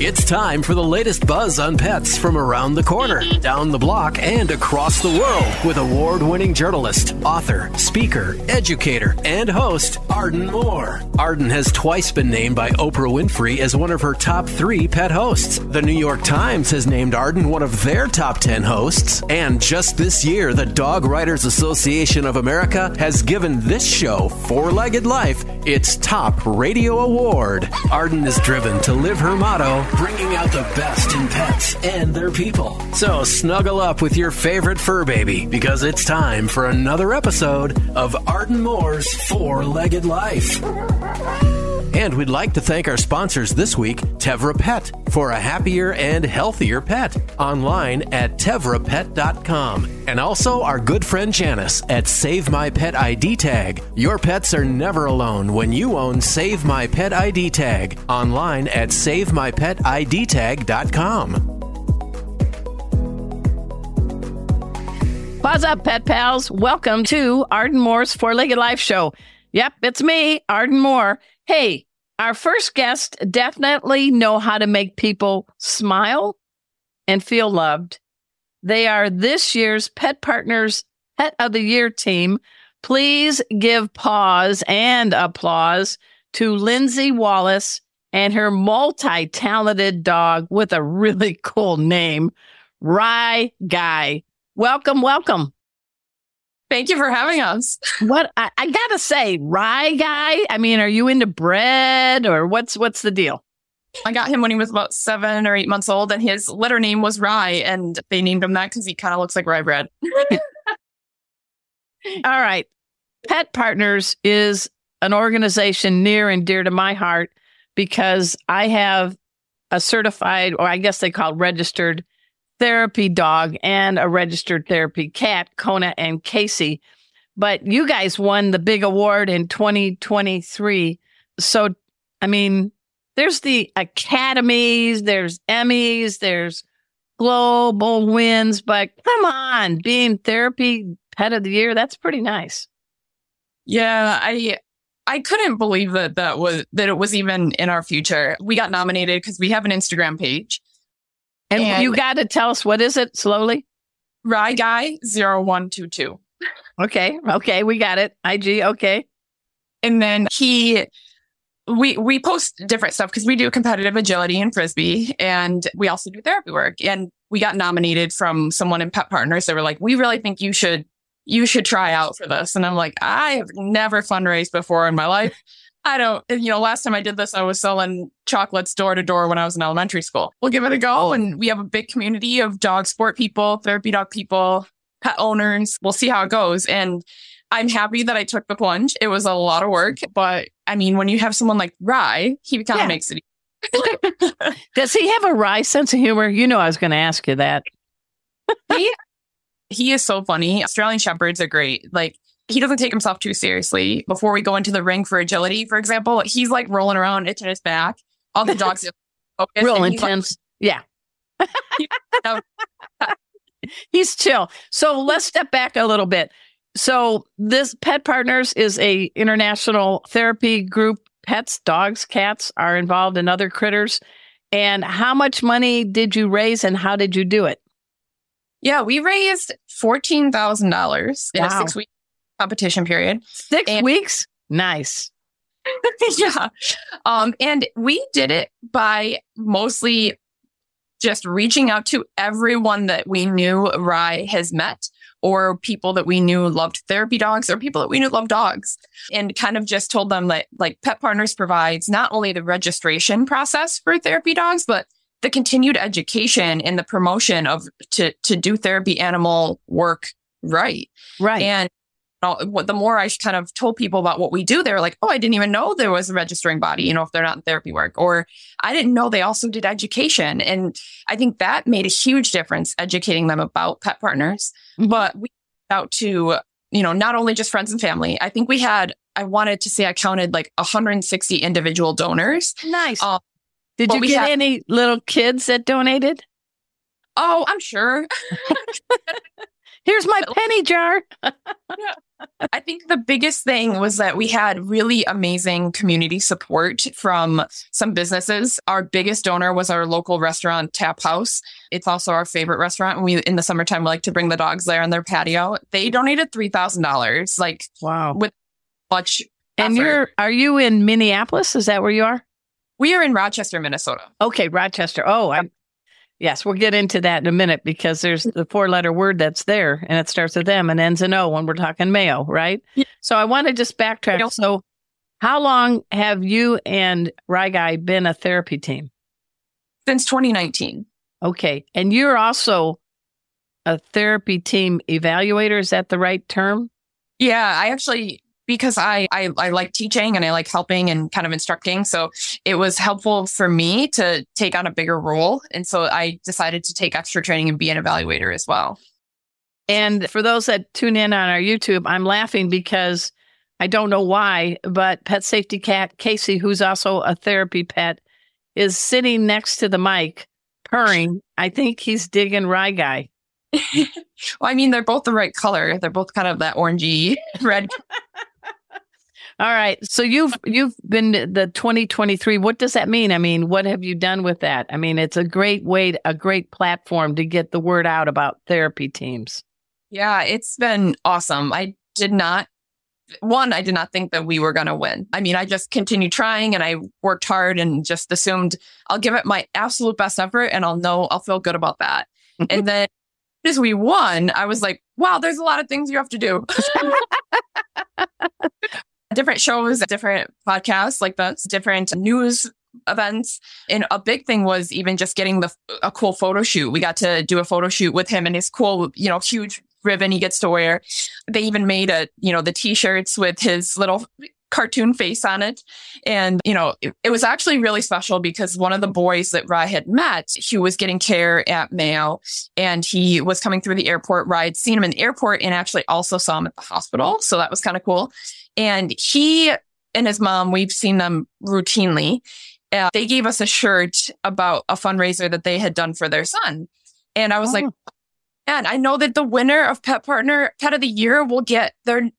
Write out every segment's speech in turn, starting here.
It's time for the latest buzz on pets from around the corner, down the block, and across the world with award winning journalist, author, speaker, educator, and host Arden Moore. Arden has twice been named by Oprah Winfrey as one of her top three pet hosts. The New York Times has named Arden one of their top 10 hosts. And just this year, the Dog Writers Association of America has given this show, Four Legged Life, its top radio award. Arden is driven to live her motto bringing out the best in pets and their people. So snuggle up with your favorite fur baby because it's time for another episode of Arden Moore's Four Legged Life. And we'd like to thank our sponsors this week, Tevra Pet, for a happier and healthier pet. Online at tevrapet.com. And also our good friend Janice at Save My Pet ID Tag. Your pets are never alone when you own Save My Pet ID Tag. Online at SaveMyPetIDTag.com. What's up, pet pals? Welcome to Arden Moore's Four Legged Life Show. Yep, it's me, Arden Moore. Hey, our first guests definitely know how to make people smile and feel loved. They are this year's Pet Partners Pet of the Year team. Please give pause and applause to Lindsey Wallace and her multi talented dog with a really cool name, Rye Guy. Welcome, welcome. Thank you for having us. What I, I, gotta say, Rye Guy. I mean, are you into bread or what's what's the deal? I got him when he was about seven or eight months old, and his litter name was Rye, and they named him that because he kind of looks like rye bread. All right, Pet Partners is an organization near and dear to my heart because I have a certified, or I guess they call registered therapy dog and a registered therapy cat, Kona and Casey. But you guys won the big award in 2023. So, I mean, there's the academies, there's Emmys, there's global wins, but come on, being therapy pet of the year, that's pretty nice. Yeah, I I couldn't believe that that was that it was even in our future. We got nominated because we have an Instagram page and, and you got to tell us what is it slowly? Rye Guy 0122. Okay. Okay. We got it. IG. Okay. And then he, we, we post different stuff because we do competitive agility and frisbee and we also do therapy work. And we got nominated from someone in Pet Partners. They were like, we really think you should, you should try out for this. And I'm like, I have never fundraised before in my life. I don't, you know, last time I did this, I was selling chocolates door to door when I was in elementary school. We'll give it a go. And we have a big community of dog sport people, therapy dog people, pet owners. We'll see how it goes. And I'm happy that I took the plunge. It was a lot of work, but I mean, when you have someone like Rye, he kind of yeah. makes it. Does he have a Rye sense of humor? You know, I was going to ask you that. he, he is so funny. Australian Shepherds are great. Like he doesn't take himself too seriously. Before we go into the ring for agility, for example, he's like rolling around, itching his back. All the dogs focus. Real intense. Like, yeah. he's chill. So let's step back a little bit. So this Pet Partners is a international therapy group. Pets, dogs, cats are involved in other critters. And how much money did you raise and how did you do it? Yeah, we raised $14,000 in wow. a six week competition period. Six and- weeks? Nice. yeah. Um, and we did it by mostly just reaching out to everyone that we knew Rye has met or people that we knew loved therapy dogs or people that we knew loved dogs and kind of just told them that like Pet Partners provides not only the registration process for therapy dogs, but the continued education and the promotion of to to do therapy animal work right. Right. And what the more I kind of told people about what we do, they were like, Oh, I didn't even know there was a registering body, you know, if they're not in therapy work, or I didn't know they also did education. And I think that made a huge difference educating them about pet partners. Mm-hmm. But we out to, you know, not only just friends and family. I think we had, I wanted to say I counted like 160 individual donors. Nice. Um, did you get had, any little kids that donated? Oh, I'm sure. Here's my penny jar. I think the biggest thing was that we had really amazing community support from some businesses. Our biggest donor was our local restaurant, Tap House. It's also our favorite restaurant. And we in the summertime we like to bring the dogs there on their patio. They donated three thousand dollars. Like wow, with much. And you're are you in Minneapolis? Is that where you are? We are in Rochester, Minnesota. Okay, Rochester. Oh, I Yes, we'll get into that in a minute because there's the four letter word that's there and it starts with M and ends in O when we're talking Mayo, right? Yeah. So I want to just backtrack. So, how long have you and Rye Guy been a therapy team? Since 2019. Okay. And you're also a therapy team evaluator. Is that the right term? Yeah, I actually because I, I, I like teaching and I like helping and kind of instructing. So it was helpful for me to take on a bigger role. And so I decided to take extra training and be an evaluator as well. And for those that tune in on our YouTube, I'm laughing because I don't know why, but pet safety cat Casey, who's also a therapy pet, is sitting next to the mic purring. I think he's digging Rye Guy. well, I mean, they're both the right color. They're both kind of that orangey red all right. So you've you've been the 2023. What does that mean? I mean, what have you done with that? I mean, it's a great way, a great platform to get the word out about therapy teams. Yeah, it's been awesome. I did not one, I did not think that we were going to win. I mean, I just continued trying and I worked hard and just assumed I'll give it my absolute best effort and I'll know I'll feel good about that. and then as we won, I was like, wow, there's a lot of things you have to do. different shows, different podcasts like this, different news events. And a big thing was even just getting the a cool photo shoot. We got to do a photo shoot with him and his cool, you know, huge ribbon he gets to wear. They even made a, you know, the t-shirts with his little cartoon face on it. And, you know, it, it, was actually really special because one of the boys that Rye had met, he was getting care at Mayo and he was coming through the airport. Rye had seen him in the airport and actually also saw him at the hospital. So that was kind of cool. And he and his mom, we've seen them routinely. Uh, they gave us a shirt about a fundraiser that they had done for their son. And I was oh. like, man, I know that the winner of Pet Partner Pet of the Year will get their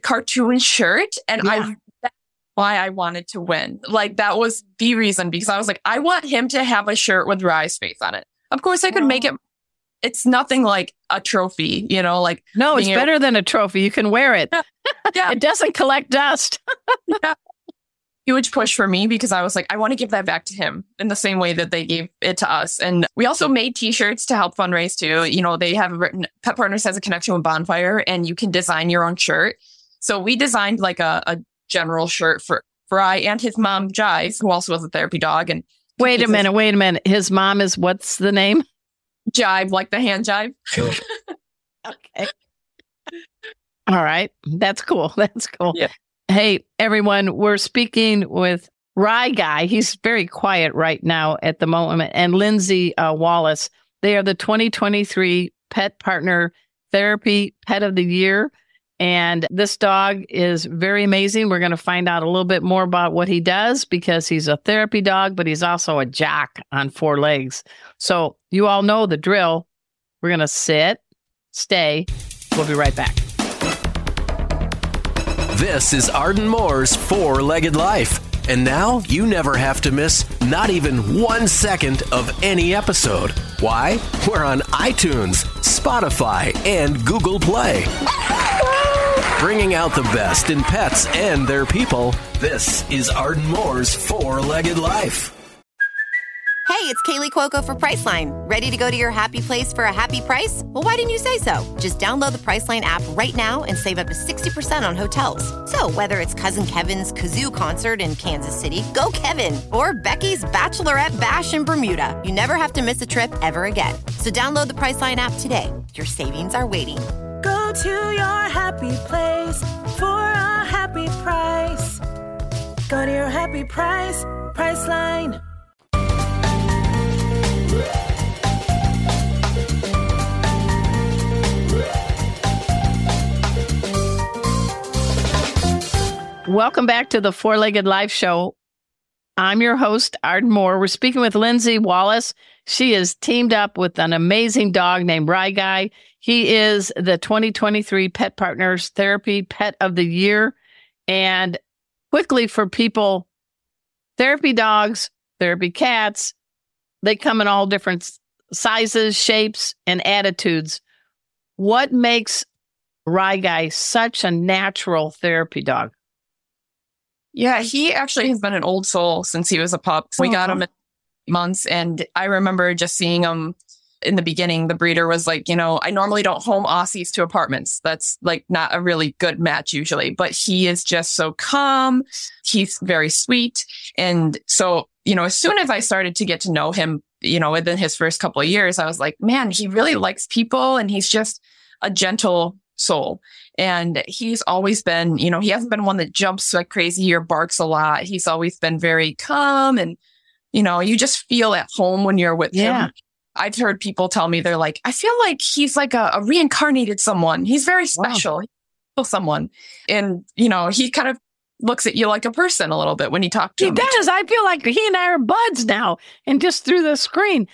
cartoon shirt. And yeah. I, that's why I wanted to win. Like that was the reason because I was like, I want him to have a shirt with Rye's face on it. Of course, I could oh. make it it's nothing like a trophy, you know, like no, it's better able- than a trophy. You can wear it. Yeah. yeah. it doesn't collect dust. yeah. Huge push for me because I was like, I want to give that back to him in the same way that they gave it to us. And we also made t-shirts to help fundraise too. You know, they have written Pet Partners has a connection with Bonfire and you can design your own shirt. So we designed like a, a general shirt for Rye and his mom, Jive, who also was a therapy dog. And wait a minute, wait a minute. His mom is what's the name? Jive, like the hand jive. okay. All right. That's cool. That's cool. Yeah. Hey, everyone, we're speaking with Rye Guy. He's very quiet right now at the moment. And Lindsey uh, Wallace. They are the 2023 Pet Partner Therapy Pet of the Year. And this dog is very amazing. We're going to find out a little bit more about what he does because he's a therapy dog, but he's also a jock on four legs. So you all know the drill. We're going to sit, stay. We'll be right back. This is Arden Moore's Four Legged Life. And now you never have to miss not even one second of any episode. Why? We're on iTunes, Spotify, and Google Play. Bringing out the best in pets and their people, this is Arden Moore's Four Legged Life. Hey, it's Kaley Cuoco for Priceline. Ready to go to your happy place for a happy price? Well, why didn't you say so? Just download the Priceline app right now and save up to 60% on hotels. So, whether it's Cousin Kevin's Kazoo concert in Kansas City, go Kevin, or Becky's Bachelorette Bash in Bermuda, you never have to miss a trip ever again. So, download the Priceline app today. Your savings are waiting. Go to your happy place for a happy price. Go to your happy price, Priceline. Welcome back to the Four Legged Life Show. I'm your host, Arden Moore. We're speaking with Lindsey Wallace. She is teamed up with an amazing dog named Rye Guy. He is the 2023 Pet Partners Therapy Pet of the Year. And quickly for people, therapy dogs, therapy cats, they come in all different sizes, shapes, and attitudes. What makes Rye Guy such a natural therapy dog? Yeah, he actually has been an old soul since he was a pup. We got him months and I remember just seeing him in the beginning. The breeder was like, you know, I normally don't home Aussies to apartments. That's like not a really good match usually, but he is just so calm. He's very sweet. And so, you know, as soon as I started to get to know him, you know, within his first couple of years, I was like, man, he really likes people and he's just a gentle soul. And he's always been, you know, he hasn't been one that jumps like crazy or barks a lot. He's always been very calm and, you know, you just feel at home when you're with Yeah. him. I've heard people tell me they're like, I feel like he's like a, a reincarnated someone. He's very special. He's someone. And, you know, he kind of looks at you like a person a little bit when you talk to He him. He does. I feel like he and I are buds now, and just through the screen.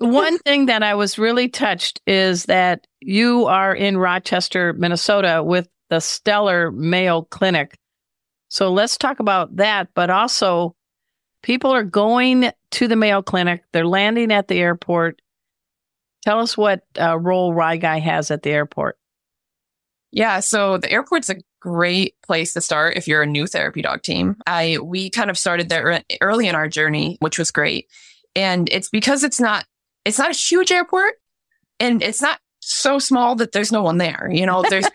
One thing that I was really touched is that you are in Rochester, Minnesota with the Stellar Mayo Clinic. So let's talk about that. But also, people are going to the Mayo Clinic, they're landing at the airport. Tell us what uh, role Rye Guy has at the airport. Yeah, so the airport's a great place to start if you're a new therapy dog team. I we kind of started there early in our journey, which was great. And it's because it's not it's not a huge airport and it's not so small that there's no one there. You know, there's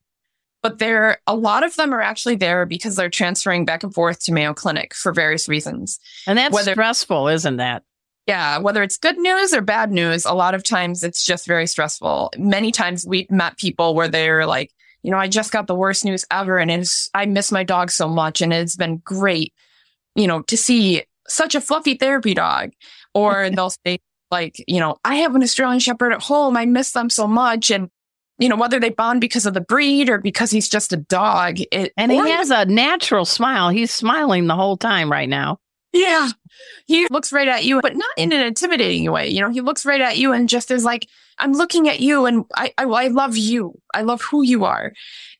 but there a lot of them are actually there because they're transferring back and forth to Mayo Clinic for various reasons. And that's Whether- stressful, isn't that? Yeah, whether it's good news or bad news, a lot of times it's just very stressful. Many times we've met people where they're like, you know, I just got the worst news ever and it's, I miss my dog so much and it's been great, you know, to see such a fluffy therapy dog. Or they'll say like, you know, I have an Australian Shepherd at home. I miss them so much. And, you know, whether they bond because of the breed or because he's just a dog, it, And he has a natural smile. He's smiling the whole time right now. Yeah. He looks right at you, but not in an intimidating way. You know, he looks right at you and just is like, I'm looking at you and I, I, I love you. I love who you are.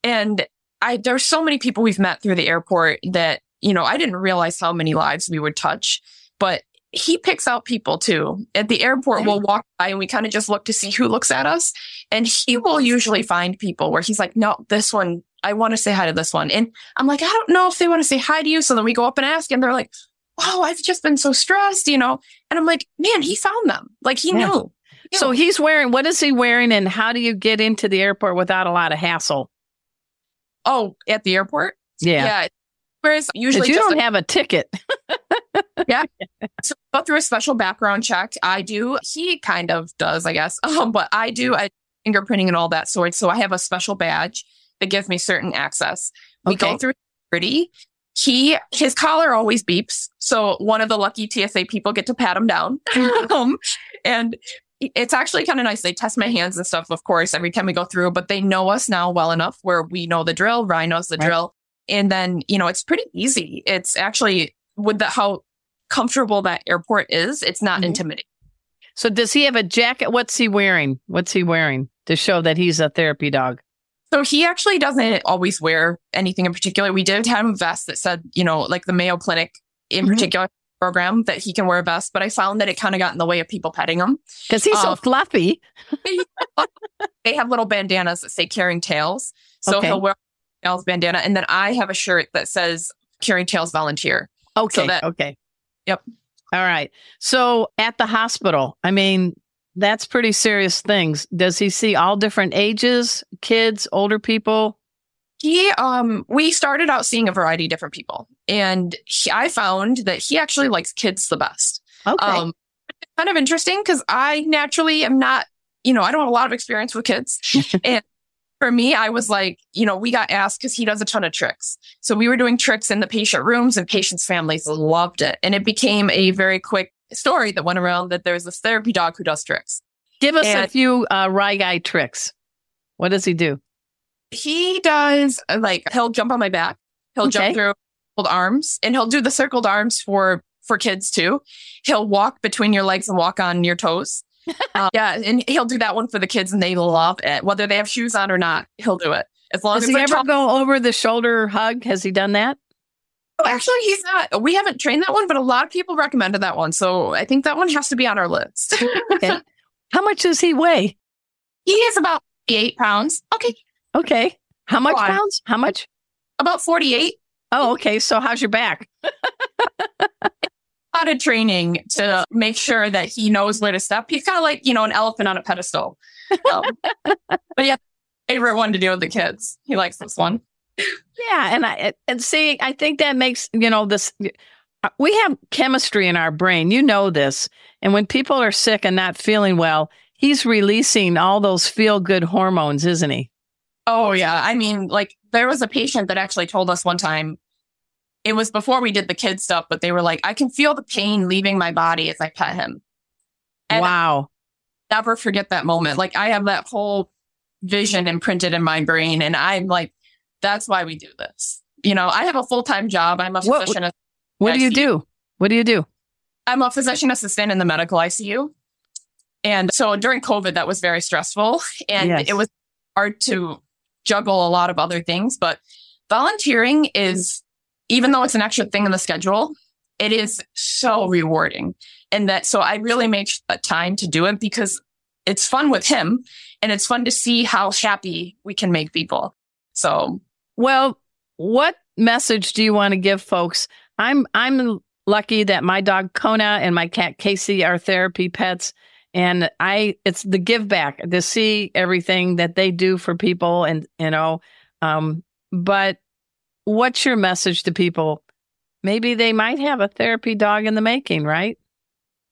And I, there's so many people we've met through the airport that, you know, I didn't realize how many lives we would touch, but he picks out people too. At the airport, we'll walk by and we kind of just look to see who looks at us. And he will usually find people where he's like, no, this one, I want to say hi to this one. And I'm like, I don't know if they want to say hi to you. So then we go up and ask and they're like, oh, I've just been so stressed, you know? And I'm like, man, he found them. Like he Yeah. knew. So he's wearing, what is he wearing and how do you get into the airport without a lot of hassle? Oh, at the airport? Yeah. Yeah. Whereas usually you just don't have a ticket. Yeah. So go through a special background check. I do. He kind of does, I guess. Um, but I do I, fingerprinting and all that sort. So I have a special badge that gives me certain access. We Okay. go through security. He his collar always beeps. So one of the lucky TSA people get to pat him down. um, and it's actually kind of nice. They test my hands and stuff, of course, every time we go through, but they know us now well enough where we know the drill. Ryan knows the Right. drill. And then, you know, it's pretty easy. It's actually with the how comfortable that airport is, it's not Mhm. intimidating. So does he have a jacket? What's he wearing? What's he wearing to show that he's a therapy dog? So he actually doesn't always wear anything in particular. We did have a vest that said, you know, like the Mayo Clinic in Mhm. particular program that he can wear a vest, but I found that it kind of got in the way of people petting him. Because he's so Uh, fluffy. They have little bandanas that say carrying tails. So Okay. he'll wear tails bandana. And then I have a shirt that says Caring tails volunteer. Okay. that- okay. Yep. All right. So at the hospital, I mean, that's pretty serious things. Does he see all different ages, kids, older people? He, um, we started out seeing a variety of different people and he, I found that he actually likes kids the best. Okay. Um, kind of interesting because I naturally am not, you know, I don't have a lot of experience with kids. and for me, I was like, you know, we got asked because he does a ton of tricks. So we were doing tricks in the patient rooms and patients' families loved it. And it became a very quick story that went around that there's this therapy dog who does tricks. Give us a few uh, Rye Guy tricks. What does he do? He does uh, like he'll jump on my back. He'll Okay. jump through circled arms and he'll do the circled arms for for kids too. He'll walk between your legs and walk on your toes. Uh, yeah, and he'll do that one for the kids and they love it. Whether they have shoes on or not, he'll do it. As long Does as he ever go over the shoulder hug? Has he done that? Oh, actually, he's not. We haven't trained that one, but a lot of people recommended that one. So I think that one has to be on our list. Okay. How much does he weigh? he is about eight pounds. Okay. Okay. How much pounds? How much? About 48. Oh, okay. So how's your back? A lot of training to make sure that he knows where to step. He's kind of like, you know, an elephant on a pedestal. Um, but yeah, favorite one to do with the kids. He likes this one. Yeah, and I and see, I think that makes you know this. We have chemistry in our brain. You know this, and when people are sick and not feeling well, he's releasing all those feel good hormones, isn't he? Oh yeah. I mean, like there was a patient that actually told us one time, it was before we did the kid stuff, but they were like, I can feel the pain leaving my body as I pet him. And wow. never forget that moment. Like I have that whole vision imprinted in my brain and I'm like, that's why we do this. You know, I have a full-time job. I'm a What- physician. What do you ICU. do? What do you do? I'm a physician assistant in the medical ICU. And so during COVID, that was very stressful and Yes. it was hard to juggle a lot of other things. But volunteering is, even though it's an extra thing in the schedule, it is so rewarding. And that, so I really make a time to do it because it's fun with him and it's fun to see how happy we can make people. So Well, what message do you want to give folks? I'm I'm lucky that my dog Kona and my cat Casey are therapy pets and I it's the give back to see everything that they do for people and you know um but what's your message to people? Maybe they might have a therapy dog in the making, right?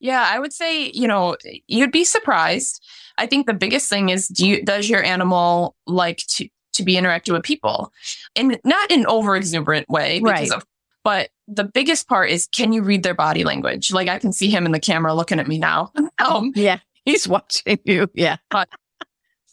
Yeah, I would say, you know, you'd be surprised. I think the biggest thing is do you does your animal like to to be interacted with people? And not in over exuberant way because Right. of but the biggest part is can you read their body language? Like I can see him in the camera looking at me now. Um, Yeah. He's watching you. Yeah. but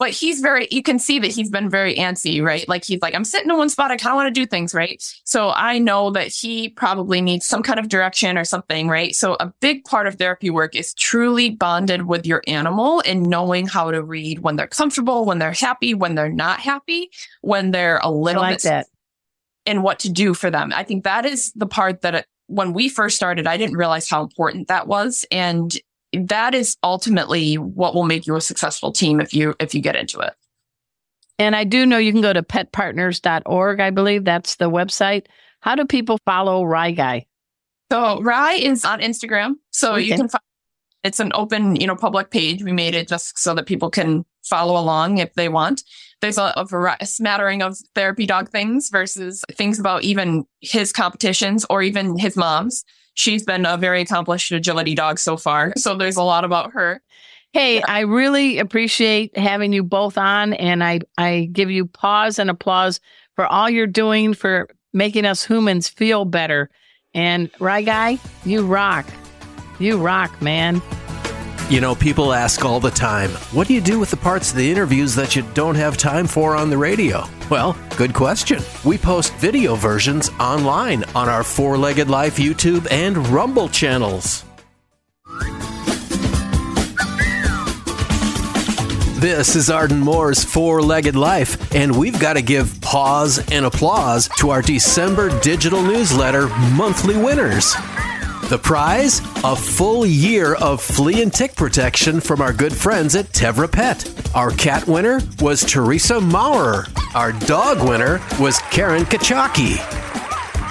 he's very you can see that he's been very antsy right? Like he's like i'm sitting in one spot i kind of want to do things right? So i know that he probably needs some kind of direction or something right? So a big part of therapy work is truly bonded with your animal and knowing how to read when they're comfortable when they're happy when they're not happy when they're a little like bit that. and what to do for them. I think that is the part that it, when we first started i didn't realize how important that was. And that is ultimately what will make you a successful team if you if you get into it And I do know you can go to petpartners.org, I believe that's the website. How do people follow Rye Guy? So Rye is on Instagram. So you can find it's an open, you know, public page. We made it just so that people can follow along if they want. There's a, a, vari- a smattering of therapy dog things versus things about even his competitions or even his mom's. She's been a very accomplished agility dog so far. So there's a lot about her. Hey, I really appreciate having you both on, and I, I give you pause and applause for all you're doing for making us humans feel better. And Rye Guy, you rock. You rock, man. You know, people ask all the time, what do you do with the parts of the interviews that you don't have time for on the radio? Well, good question. We post video versions online on our Four Legged Life YouTube and Rumble channels. This is Arden Moore's Four Legged Life, and we've got to give pause and applause to our December digital newsletter monthly winners. The prize? A full year of flea and tick protection from our good friends at Tevra Pet. Our cat winner was Teresa Maurer. Our dog winner was Karen Kachaki.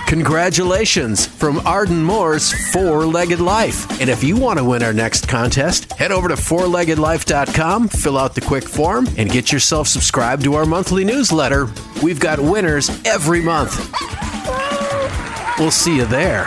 Congratulations from Arden Moore's Four Legged Life. And if you want to win our next contest, head over to fourleggedlife.com, fill out the quick form, and get yourself subscribed to our monthly newsletter. We've got winners every month. We'll see you there.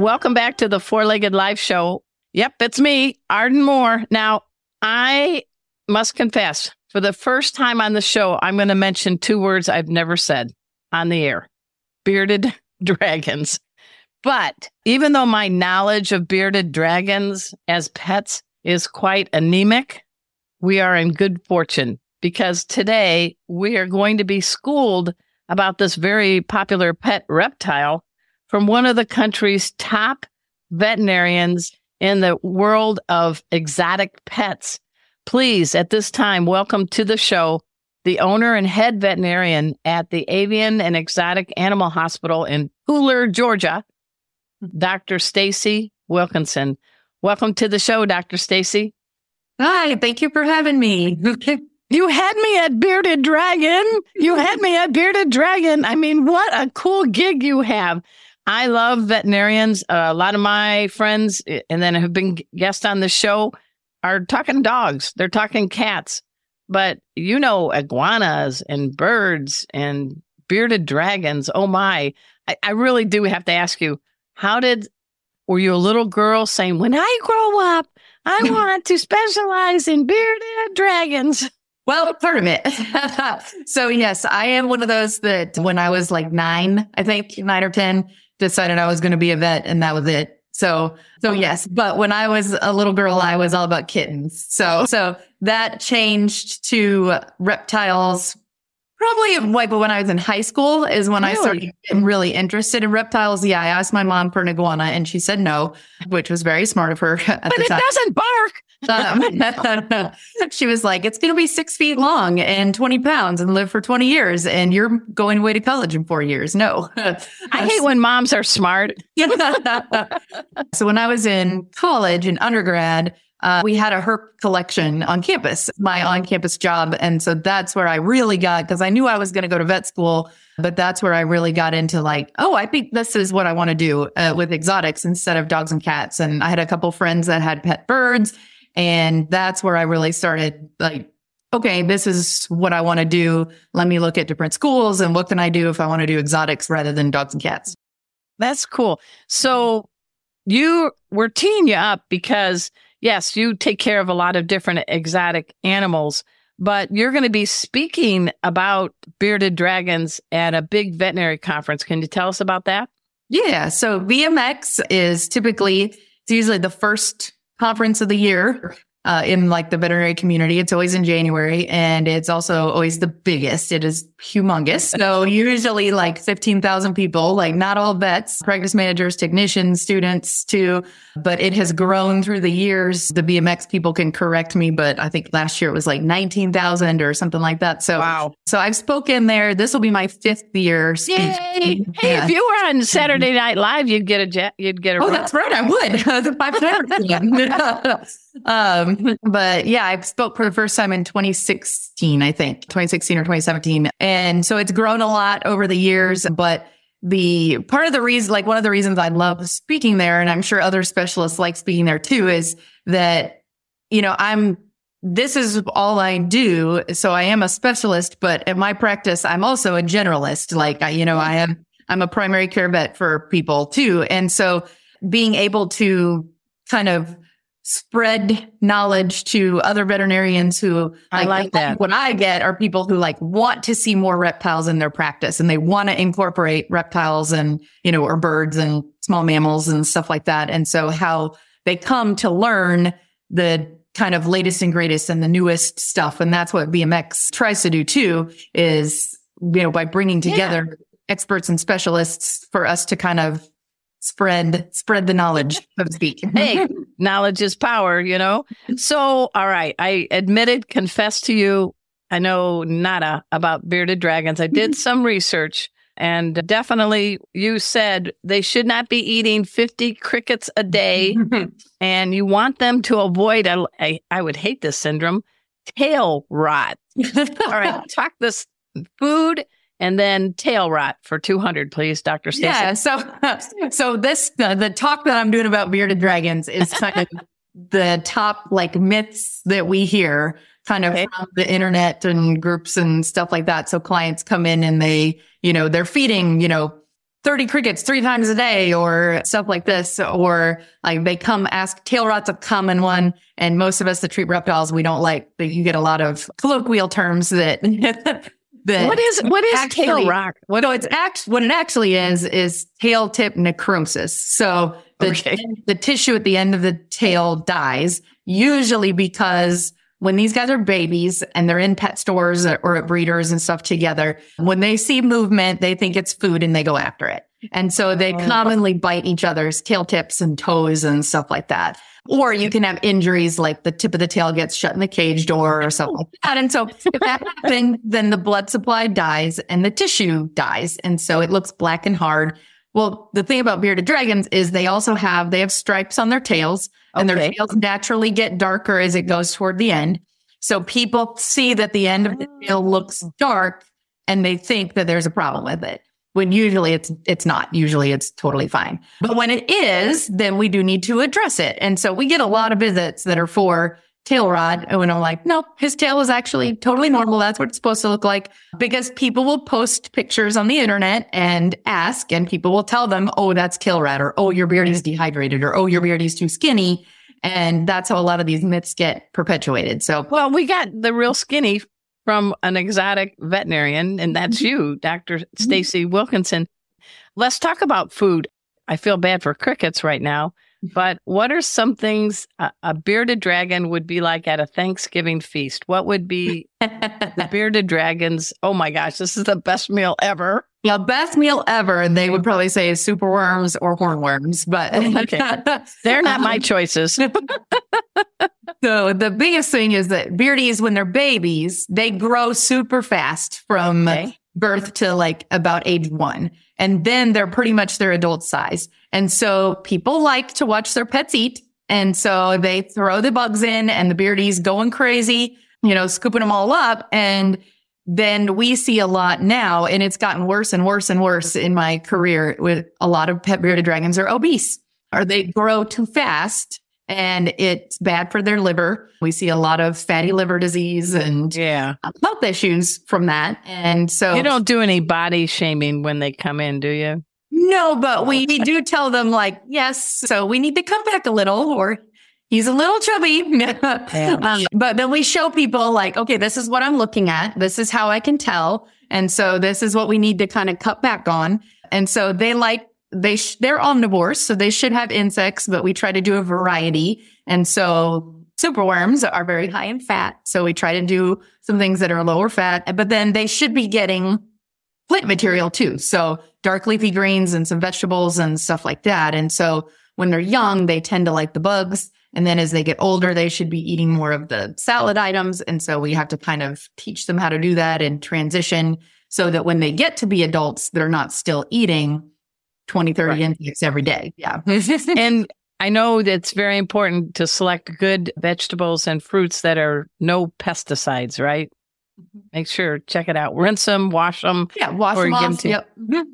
Welcome back to the Four Legged Life Show. Yep, it's me, Arden Moore. Now, I must confess, for the first time on the show, I'm going to mention two words I've never said on the air bearded dragons. But even though my knowledge of bearded dragons as pets is quite anemic, we are in good fortune because today we are going to be schooled about this very popular pet reptile from one of the country's top veterinarians in the world of exotic pets. Please, at this time, welcome to the show the owner and head veterinarian at the Avian and Exotic Animal Hospital in Pooler, Georgia, Dr. Stacey Wilkinson. Welcome to the show, Dr. Stacey. Hi, thank you for having me. You had me at Bearded Dragon. You had me at Bearded Dragon. I mean, what a cool gig you have. I love veterinarians. Uh, a lot of my friends, eh, and then have been guests on the show, are talking dogs. They're talking cats. But you know, iguanas and birds and bearded dragons. Oh my. I, I really do have to ask you, how did, were you a little girl saying, when I grow up, I want to specialize in bearded dragons? Well, part of it. so yes, I am one of those that when I was like nine, I think nine or 10, decided I was going to be a vet and that was it. So, so yes, but when I was a little girl, I was all about kittens. So, so that changed to reptiles. Probably like but when I was in high school is when I started getting really interested in reptiles. Yeah, I asked my mom for an iguana and she said no, which was very smart of her at But it time. doesn't bark. Um, she was like, it's going to be six feet long and 20 pounds and live for 20 years. And you're going away to college in four years. No. I hate when moms are smart. so when I was in college and undergrad, uh, we had a herp collection on campus, my on campus job. And so that's where I really got, because I knew I was going to go to vet school, but that's where I really got into like, oh, I think this is what I want to do uh, with exotics instead of dogs and cats. And I had a couple friends that had pet birds. And that's where I really started like, okay, this is what I want to do. Let me look at different schools and what can I do if I want to do exotics rather than dogs and cats. That's cool. So you we're teeing you up because yes, you take care of a lot of different exotic animals, but you're going to be speaking about bearded dragons at a big veterinary conference. Can you tell us about that? Yeah. So VMX is typically, it's usually the first conference of the year uh, in like the veterinary community. It's always in January and it's also always the biggest. It is humongous. So usually like 15,000 people, like not all vets, practice managers, technicians, students too, but it has grown through the years. The VMX people can correct me, but I think last year it was like 19,000 or something like that. So, Wow. so I've spoken there. This will be my fifth year. Yay! Hey, Yeah. if you were on Saturday Night Live, you'd get a jet. You'd get a. Oh, ro- that's right. I would. the five um, but yeah, I spoke for the first time in 2016, I think 2016 or 2017. And so it's grown a lot over the years, but the part of the reason, like one of the reasons I love speaking there, and I'm sure other specialists like speaking there too, is that, you know, I'm, this is all I do. So I am a specialist, but in my practice, I'm also a generalist. Like, I, you know, I am, I'm a primary care vet for people too. And so being able to kind of spread knowledge to other veterinarians who I like that. What I get are people who like want to see more reptiles in their practice and they want to incorporate reptiles and, you know, or birds and small mammals and stuff like that. And so how they come to learn the kind of latest and greatest and the newest stuff. And that's what VMX tries to do too, is, you know, by bringing together experts and specialists for us to kind of spread, spread the knowledge, so to speak. Hey, knowledge is power, you know? So, all right. I admitted, confessed to you, I know nada about bearded dragons. I did some research and definitely you said they should not be eating 50 crickets a day and you want them to avoid, a, a, I would hate this syndrome, tail rot. all right. Talk this food and then tail rot for 200 please dr Stacey. yeah so so this uh, the talk that i'm doing about bearded dragons is kind of the top like myths that we hear kind of Okay. from the internet and groups and stuff like that so clients come in and they you know they're feeding you know 30 crickets three times a day or stuff like this or like they come ask tail rot's a common one and most of us that treat reptiles we don't like but you get a lot of colloquial terms that that what is what is tail Actually- rot what so it's act what it actually is is tail tip necrosis. So the Okay. the tissue at the end of the tail dies, usually because when these guys are babies and they're in pet stores or or at breeders and stuff together, when they see movement, they think it's food and they go after it. And so they oh. commonly bite each other's tail tips and toes and stuff like that. Or you can have injuries like the tip of the tail gets shut in the cage door or something like that. And so if that happens, then the blood supply dies and the tissue dies. And so it looks black and hard. Well, the thing about bearded dragons is they also have, they have stripes on their tails and their tails naturally get darker as it goes toward the end. So people see that the end of the tail looks dark and they think that there's a problem with it. When usually it's it's not. Usually it's totally fine. But when it is, then we do need to address it. And so we get a lot of visits that are for tail rot. And I'm like, no, his tail is actually totally normal. That's what it's supposed to look like. Because people will post pictures on the internet and ask, and people will tell them, oh, that's tail rot, or oh, your beard is dehydrated, or oh, your beard is too skinny. And that's how a lot of these myths get perpetuated. So well we got the real skinny from an exotic veterinarian and that's mm-hmm. you dr mm-hmm. stacey wilkinson. Let's talk about food. I feel bad for crickets right now mm-hmm. but what are some things a, a bearded dragon would be like at a thanksgiving feast? What would be the bearded dragons? Oh my gosh this is the best meal ever. Yeah, best meal ever. They would probably say is super worms or hornworms, but oh, Okay. they're not my um, choices So the biggest thing is that beardies, when they're babies, they grow super fast from Okay. birth to like about age one. And then they're pretty much their adult size. And so people like to watch their pets eat. And so they throw the bugs in and the beardies going crazy, you know, scooping them all up. And then we see a lot now, and it's gotten worse and worse and worse in my career with a lot of pet bearded dragons are obese or they grow too fast and it's bad for their liver. We see a lot of fatty liver disease and yeah health issues from that. And so you don't do any body shaming when they come in do you no, but we, we do tell them like, yes, so we need to come back a little or he's a little chubby. Um, but then we show people like, okay, this is what I'm looking at. This is how I can tell. And so this is what we need to kind of cut back on. And so they like, they, sh- they're omnivores, so they should have insects, but we try to do a variety. And so superworms are very high in fat. So we try to do some things that are lower fat, but then they should be getting plant material too. So dark leafy greens and some vegetables and stuff like that. And so when they're young, they tend to like the bugs. And then as they get older, they should be eating more of the salad items. And so we have to kind of teach them how to do that and transition so that when they get to be adults, they're not still eating 20, 30 Right. insects every day. Yeah. and I know that it's very important to select good vegetables and fruits that are no pesticides, right? Mm-hmm. Make sure, check it out. Rinse them, wash them. yeah. Wash them off. Yep.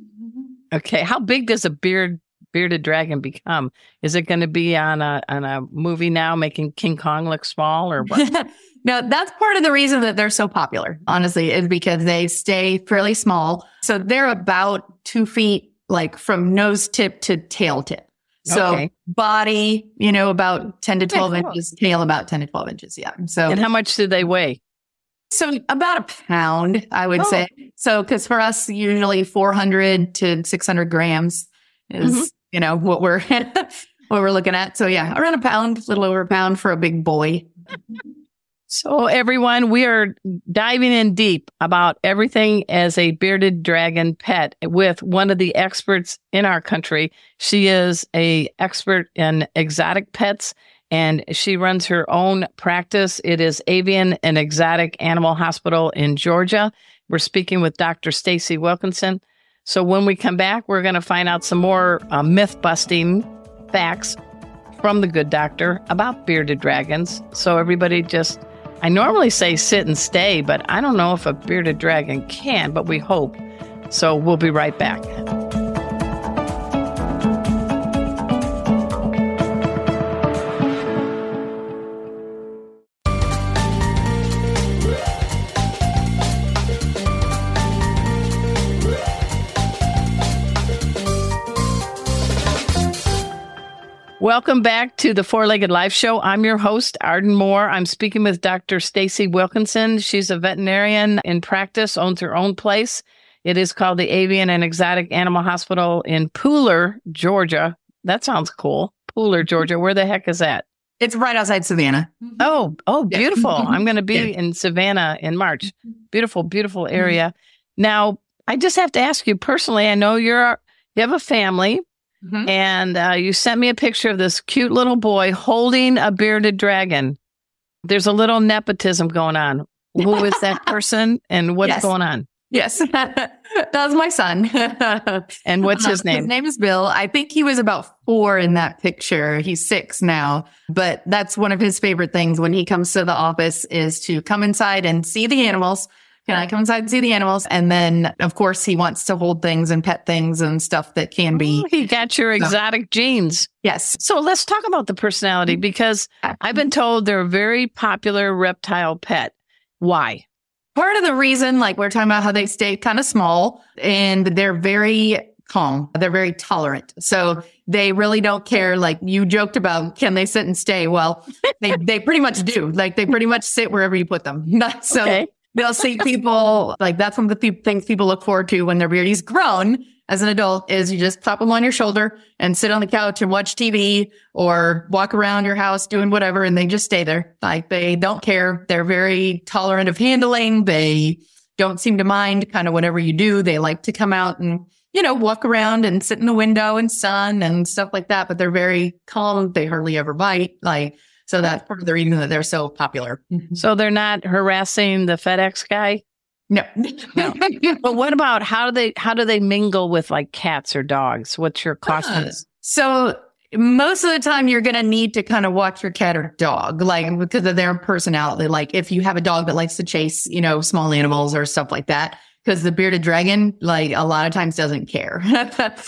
Okay. How big does a beard bearded dragon become? Is it going to be on a on a movie now making King Kong look small or what? no, that's part of the reason that they're so popular, honestly, is because they stay fairly small. So they're about two feet, like from nose tip to tail tip. So Okay. body, you know, about 10 to 12 Yeah, cool. inches, tail about 10 to 12 inches. Yeah. So, and how much do they weigh? so about a pound, I would Oh. say. So, cause for us, usually 400 to 600 grams is, Mm-hmm. you know, what we're, what we're looking at. So yeah, around a pound, a little over a pound for a big boy. So, everyone, we are diving in deep about everything as a bearded dragon pet with one of the experts in our country. She is a expert in exotic pets and she runs her own practice. It is Avian and Exotic Animal Hospital in Georgia. We're speaking with Dr. Stacey Wilkinson. So when we come back, we're going to find out some more uh, myth busting facts from the good doctor about bearded dragons. So everybody just, I normally say sit and stay, but I don't know if a bearded dragon can, but we hope. So we'll be right back. Welcome back to the Four Legged Life Show. I'm your host, Arden Moore. I'm speaking with Dr. Stacey Wilkinson. She's a veterinarian in practice, owns her own place. It is called the Avian and Exotic Animal Hospital in Pooler, Georgia. That sounds cool. Pooler, mm-hmm. Georgia. Where the heck is that? It's right outside Savannah. Mm-hmm. Oh, oh, Yeah. beautiful. I'm going to be Yeah. in Savannah in March. Mm-hmm. Beautiful, beautiful area. Now, I just have to ask you personally. I know you're you have a family, Mhm. and uh, you sent me a picture of this cute little boy holding a bearded dragon. There's a little nepotism going on. Who is that person, and what's Yes. going on? Yes, that's my son. And what's his name? His name? name is Bill. I think he was about four in that picture. He's six now, but that's one of his favorite things when he comes to the office is to come inside and see the animals. Can I come inside and see the animals? And then, of course, he wants to hold things and pet things and stuff that can be. Oh, he got your exotic genes. Yes. So let's talk about the personality mm-hmm. because I've been told they're a very popular reptile pet. Why? Part of the reason, like we're talking about how they stay kind of small and they're very calm. They're very tolerant. So they really don't care. Like you joked about, can they sit and stay? Well, they, they pretty much do. Like they pretty much sit wherever you put them. Not so Okay. They'll see people like that's one of the pe- things people look forward to when their beardy's grown as an adult is you just pop them on your shoulder and sit on the couch and watch TV or walk around your house doing whatever and they just stay there. Like they don't care. They're very tolerant of handling. They don't seem to mind kind of whatever you do. They like to come out and, you know, walk around and sit in the window and sun and stuff like that, but they're very calm. They hardly ever bite. Like, so that's part of the reason that they're so popular. Mm-hmm. So they're not harassing the FedEx guy? No. No. But what about how do they how do they mingle with like cats or dogs? What's your uh, caution? So most of the time you're going to need to kind of watch your cat or dog, like because of their personality. Like if you have a dog that likes to chase, you know, small animals or stuff like that. Because the bearded dragon, like a lot of times doesn't care.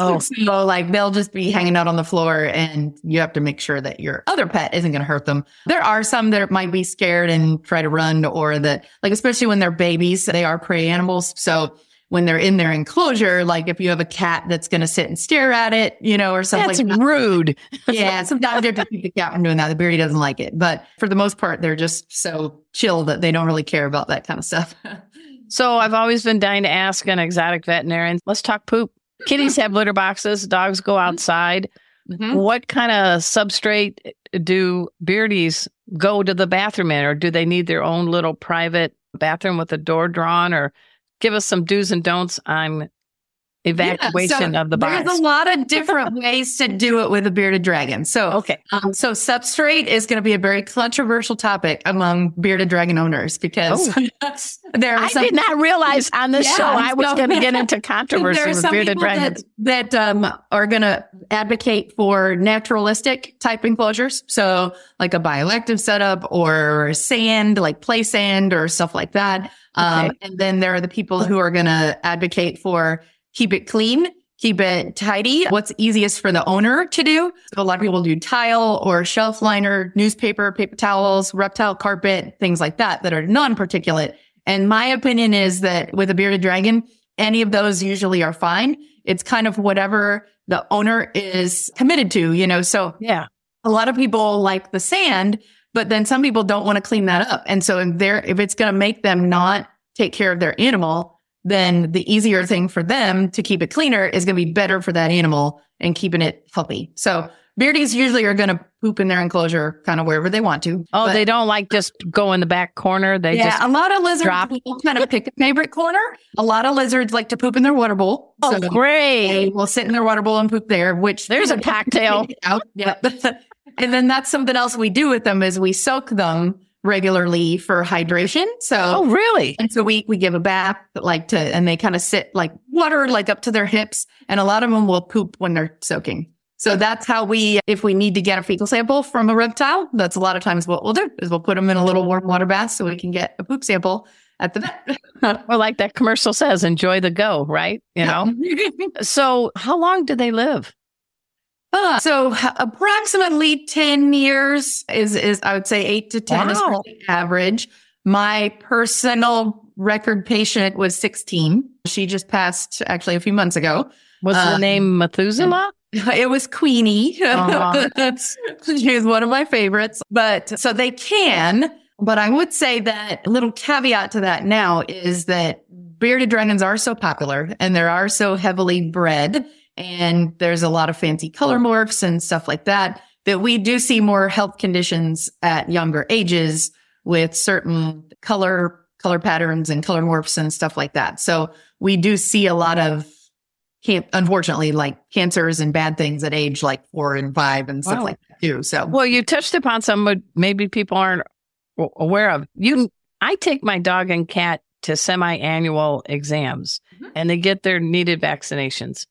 Oh. So like they'll just be hanging out on the floor and you have to make sure that your other pet isn't going to hurt them. There are some that might be scared and try to run or that like, especially when they're babies, they are prey animals. So when they're in their enclosure, like if you have a cat that's going to sit and stare at it, you know, or something That's like rude. Yeah, sometimes you have to keep the cat from doing that. The beardy doesn't like it, but for the most part, they're just so chill that they don't really care about that kind of stuff. So I've always been dying to ask an exotic veterinarian. Let's talk poop. Kitties have litter boxes. Dogs go mm-hmm. outside. Mm-hmm. What kind of substrate eh, do beardies go to the bathroom in, or do they need their own little private bathroom with a door drawn? Or give us some do's and don'ts on evacuation Yeah, so of the box. There's a lot of different ways to do it with a bearded dragon. So, Okay. um, so substrate is going to be a very controversial topic among bearded dragon owners because there are Oh. I some did not realize on this Yeah, show I was so- going to get into controversy there are with some bearded people dragons. that, that um, are going to advocate for naturalistic type enclosures. So like a bioactive setup or sand, like play sand or stuff like that. Um, and then there are the people who are going to advocate for keep it clean, keep it tidy. What's easiest for the owner to do? So a lot of people do tile or shelf liner, newspaper, paper towels, reptile carpet, things like that that are non-particulate. And my opinion is that with a bearded dragon, any of those usually are fine. It's kind of whatever the owner is committed to, you know. So Yeah. a lot of people like the sand, but then some people don't want to clean that up. And so if they're, if it's going to make them not take care of their animal, then the easier thing for them to keep it cleaner is going to be better for that animal and keeping it healthy. So beardies usually are going to poop in their enclosure kind of wherever they want to. Oh, But- they don't like just go in the back corner. They yeah, just a lot of lizards drop. kind of pick a favorite corner. A lot of lizards like to poop in their water bowl. oh So great. they will sit in their water bowl and poop there, which There's a cocktail. out. Yeah. and then that's something else we do with them is we soak them regularly for hydration. So Oh, really? once a week we give a bath like to and they kind of sit like water like up to their hips and a lot of them will poop when they're soaking so that's how we if we need to get a fecal sample from a reptile that's a lot of times what we'll do is we'll put them in a little warm water bath so we can get a poop sample at the vet Well, like that commercial says, enjoy the go, right? You know? So, how long do they live? Uh, so approximately 10 years is, is I would say eight to 10 is Wow. pretty average. My personal record patient was 16. She just passed actually a few months ago. Was the Uh, name Methuselah? It was Queenie. Aw. she was one of my favorites. But so they can, but I would say that a little caveat to that now is that bearded dragons are so popular and they are so heavily bred and there's a lot of fancy color morphs and stuff like that that we do see more health conditions at younger ages with certain color color patterns and color morphs and stuff like that. So we do see a lot of can unfortunately like cancers and bad things at age like four and five and stuff Wow. like that too. So Well, you touched upon some what maybe people aren't aware of. You, I take my dog and cat to semi-annual exams, Mhm. and they get their needed vaccinations.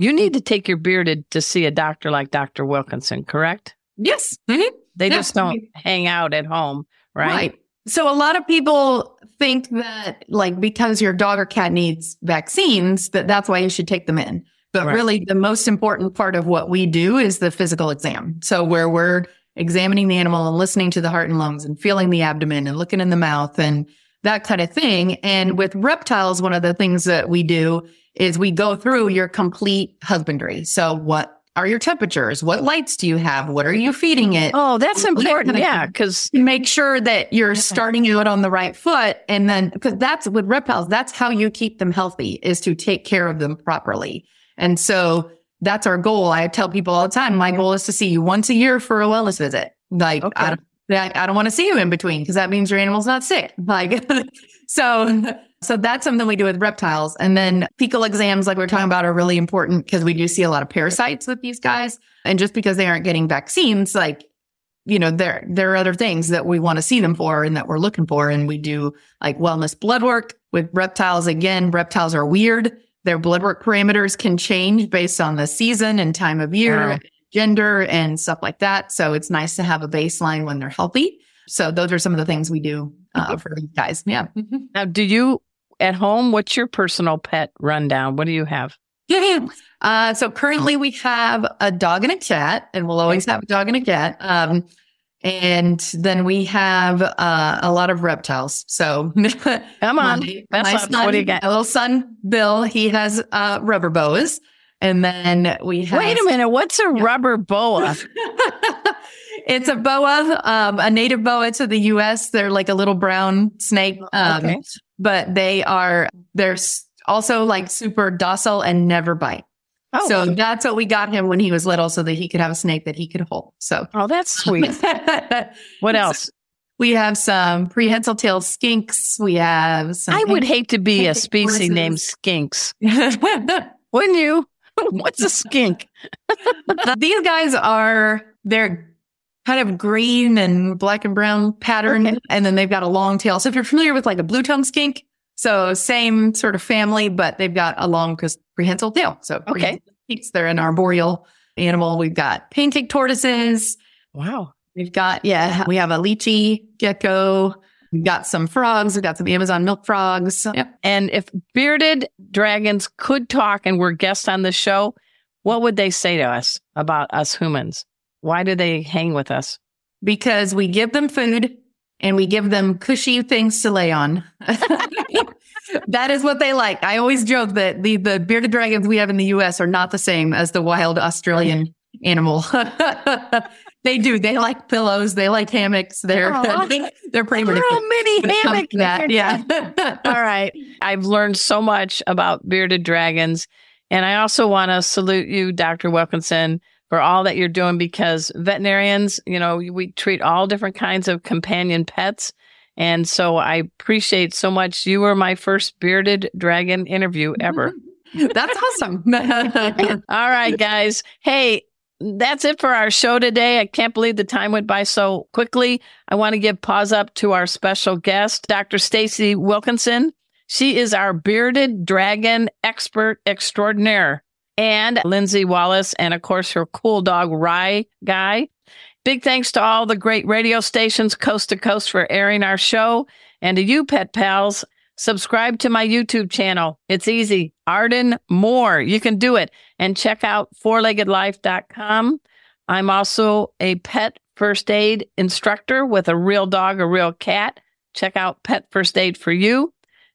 You need to take your bearded to see a doctor like Dr. Wilkinson, correct? yes, Mhm. They Yeah. just don't hang out at home, right? So a lot of people think that like because your dog or cat needs vaccines, that that's why you should take them in. But Right. really the most important part of what we do is the physical exam. So where we're examining the animal and listening to the heart and lungs and feeling the abdomen and looking in the mouth and that kind of thing. And with reptiles, one of the things that we do is we go through your complete husbandry. So what are your temperatures? What lights do you have? What are you feeding it? Oh, that's important. Yeah, because make sure that you're starting out on the right foot. And then, because that's with reptiles, that's how you keep them healthy is to take care of them properly. And so that's our goal. I tell people all the time, my goal is to see you once a year for a wellness visit. Like, Okay. I don't, I, I don't want to see you in between because that means your animal's not sick. Like, so, so that's something we do with reptiles. And then fecal exams, like we we're talking about, are really important because we do see a lot of parasites with these guys. And just because they aren't getting vaccines, like you know, there there are other things that we want to see them for and that we're looking for. And we do like wellness blood work with reptiles. Again, reptiles are weird. Their blood work parameters can change based on the season and time of year, Wow. Gender, and stuff like that. So it's nice to have a baseline when they're healthy. So those are some of the things we do uh, for these guys. Yeah. now, do you at home? What's your personal pet rundown? What do you have? Uh, so currently we have a dog and a cat, and we'll always have a dog and a cat. Um, and then we have uh, a lot of reptiles. So Come on, my, that's my son, What do you got? my little son Bill, he has uh, rubber boas, and then we have. Wait a minute. What's a rubber boa? it's a boa, um, a native boa to the U.S. They're like a little brown snake, um, Okay. but they are they're also like super docile and never bite. Oh, So that's what we got him when he was little, so that he could have a snake that he could hold. So oh, that's sweet. What else? We have some prehensile tail skinks. We have some. I would hate to be a species named skinks. Wouldn't you? What's a skink? These guys are they're kind of green and black and brown pattern, and then they've got a long tail. So if you're familiar with like a blue tongue skink, so same sort of family, but they've got a long prehensile tail. So Okay. skinks, they're an arboreal animal. We've got pancake tortoises. Wow. We've got yeah, we have a leachie gecko. We've got some frogs. We've got some Amazon milk frogs. Yep. And if bearded dragons could talk and were guests on the show, what would they say to us about us humans? Why do they hang with us? because we give them food and we give them cushy things to lay on. that is what they like. I always joke that the, the bearded dragons we have in the US are not the same as the wild Australian animal. they do. They like pillows. They like hammocks. They're, they're pretty ridiculous. Little mini hammock. that. Yeah. All right. I've learned so much about bearded dragons. And I also want to salute you, Dr. Wilkinson, for all that you're doing because veterinarians, you know, we treat all different kinds of companion pets. And so I appreciate so much. You were my first bearded dragon interview ever. That's awesome. All right, guys. Hey, that's it for our show today. I can't believe the time went by so quickly. I want to give paws up to our special guest, Dr. Stacey Wilkinson. She is our bearded dragon expert extraordinaire. And Lindsey Wallace, and of course, her cool dog, Rye Guy. Big thanks to all the great radio stations coast to coast for airing our show. And to you, pet pals, subscribe to my YouTube channel. It's easy. Arden Moore. You can do it. And check out fourleggedlife.com. I'm also a pet first aid instructor with a real dog, a real cat. Check out Pet First Aid for you.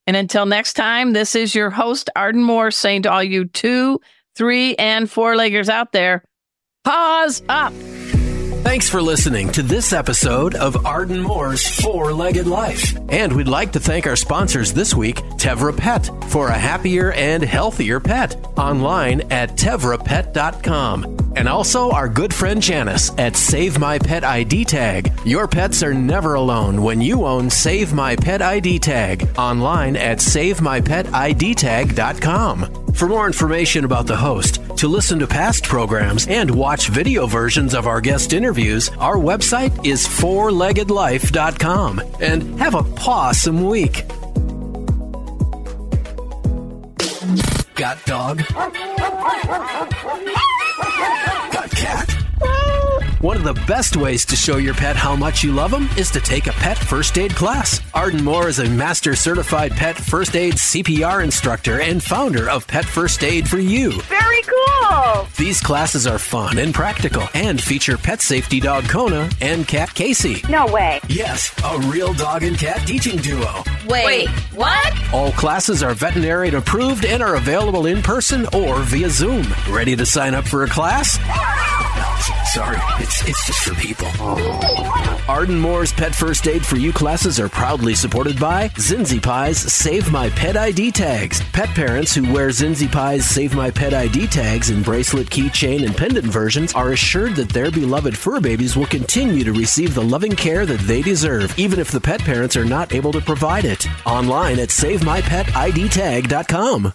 And until next time, this is your host, Arden Moore, saying to all you two, three, and four leggers out there, paws up. Thanks for listening to this episode of Arden Moore's Four Legged Life. And we'd like to thank our sponsors this week, Tevra Pet, for a happier and healthier pet. Online at tevrapet.com. And also our good friend Janice at Save My Pet ID Tag. Your pets are never alone when you own Save My Pet ID Tag. Online at SaveMyPetIDTag.com. For more information about the host, to listen to past programs, and watch video versions of our guest interviews, our website is fourleggedlife.com. And have a pawsome week. Got dog? Got cat? One of the best ways to show your pet how much you love them is to take a pet first aid class. Arden Moore is a master certified pet first aid CPR instructor and founder of Pet First Aid for You. Very cool. These classes are fun and practical and feature pet safety dog Kona and cat Casey. No way. Yes, a real dog and cat teaching duo. Wait, Wait what? All classes are veterinarian approved and are available in person or via Zoom. Ready to sign up for a class? Sorry, it's, it's just for people. Arden Moore's Pet First Aid for You classes are proudly supported by Zinzi Pie's Save My Pet ID tags. Pet parents who wear Zinzi Pie's Save My Pet ID tags in bracelet, keychain, and pendant versions are assured that their beloved fur babies will continue to receive the loving care that they deserve, even if the pet parents are not able to provide it. Online at SaveMyPetIDTag.com.